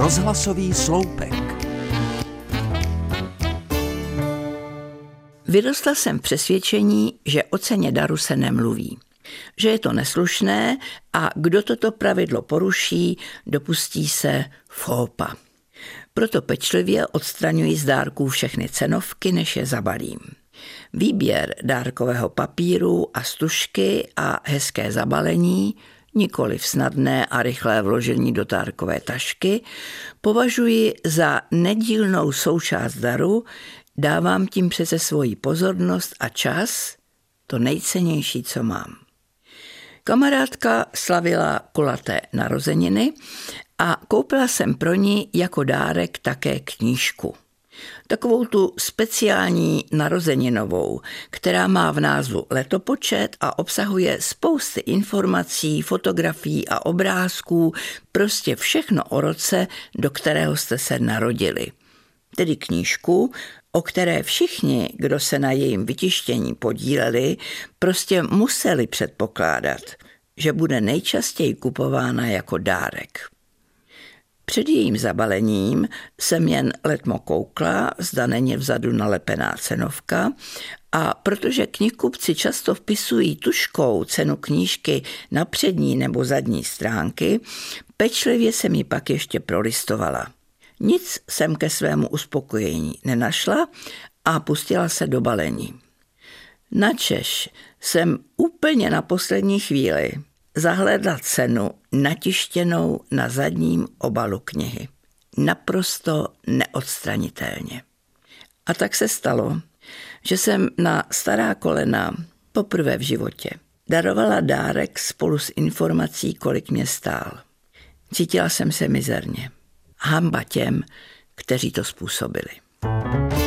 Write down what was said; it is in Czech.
Rozhlasový sloupek. Vyrostla jsem v přesvědčení, že o ceně daru se nemluví. Že je to neslušné a kdo toto pravidlo poruší, dopustí se fópa. Proto pečlivě odstraňuji z dárků všechny cenovky, než je zabalím. Výběr dárkového papíru a stužky a hezké zabalení, nikoli v snadné a rychlé vložení do dárkové tašky, považuji za nedílnou součást daru, dávám tím přece svoji pozornost a čas, to nejcennější, co mám. Kamarádka slavila kulaté narozeniny a koupila jsem pro ní jako dárek také knížku. Takovou tu speciální narozeninovou, která má v názvu letopočet a obsahuje spousty informací, fotografií a obrázků, prostě všechno o roce, do kterého jste se narodili. Tedy knížku, o které všichni, kdo se na jejím vytištění podíleli, prostě museli předpokládat, že bude nejčastěji kupována jako dárek. Před jejím zabalením jsem jen letmo koukla, zda není vzadu nalepená cenovka a protože knihkupci často vpisují tuškou cenu knížky na přední nebo zadní stránky, pečlivě se mi pak ještě prolistovala. Nic jsem ke svému uspokojení nenašla a pustila se do balení. Načež jsem úplně na poslední chvíli zahledla cenu natištěnou na zadním obalu knihy. Naprosto neodstranitelně. A tak se stalo, že jsem na stará kolena poprvé v životě darovala dárek spolu s informací, kolik mě stál. Cítila jsem se mizerně. Hamba těm, kteří to způsobili. thank you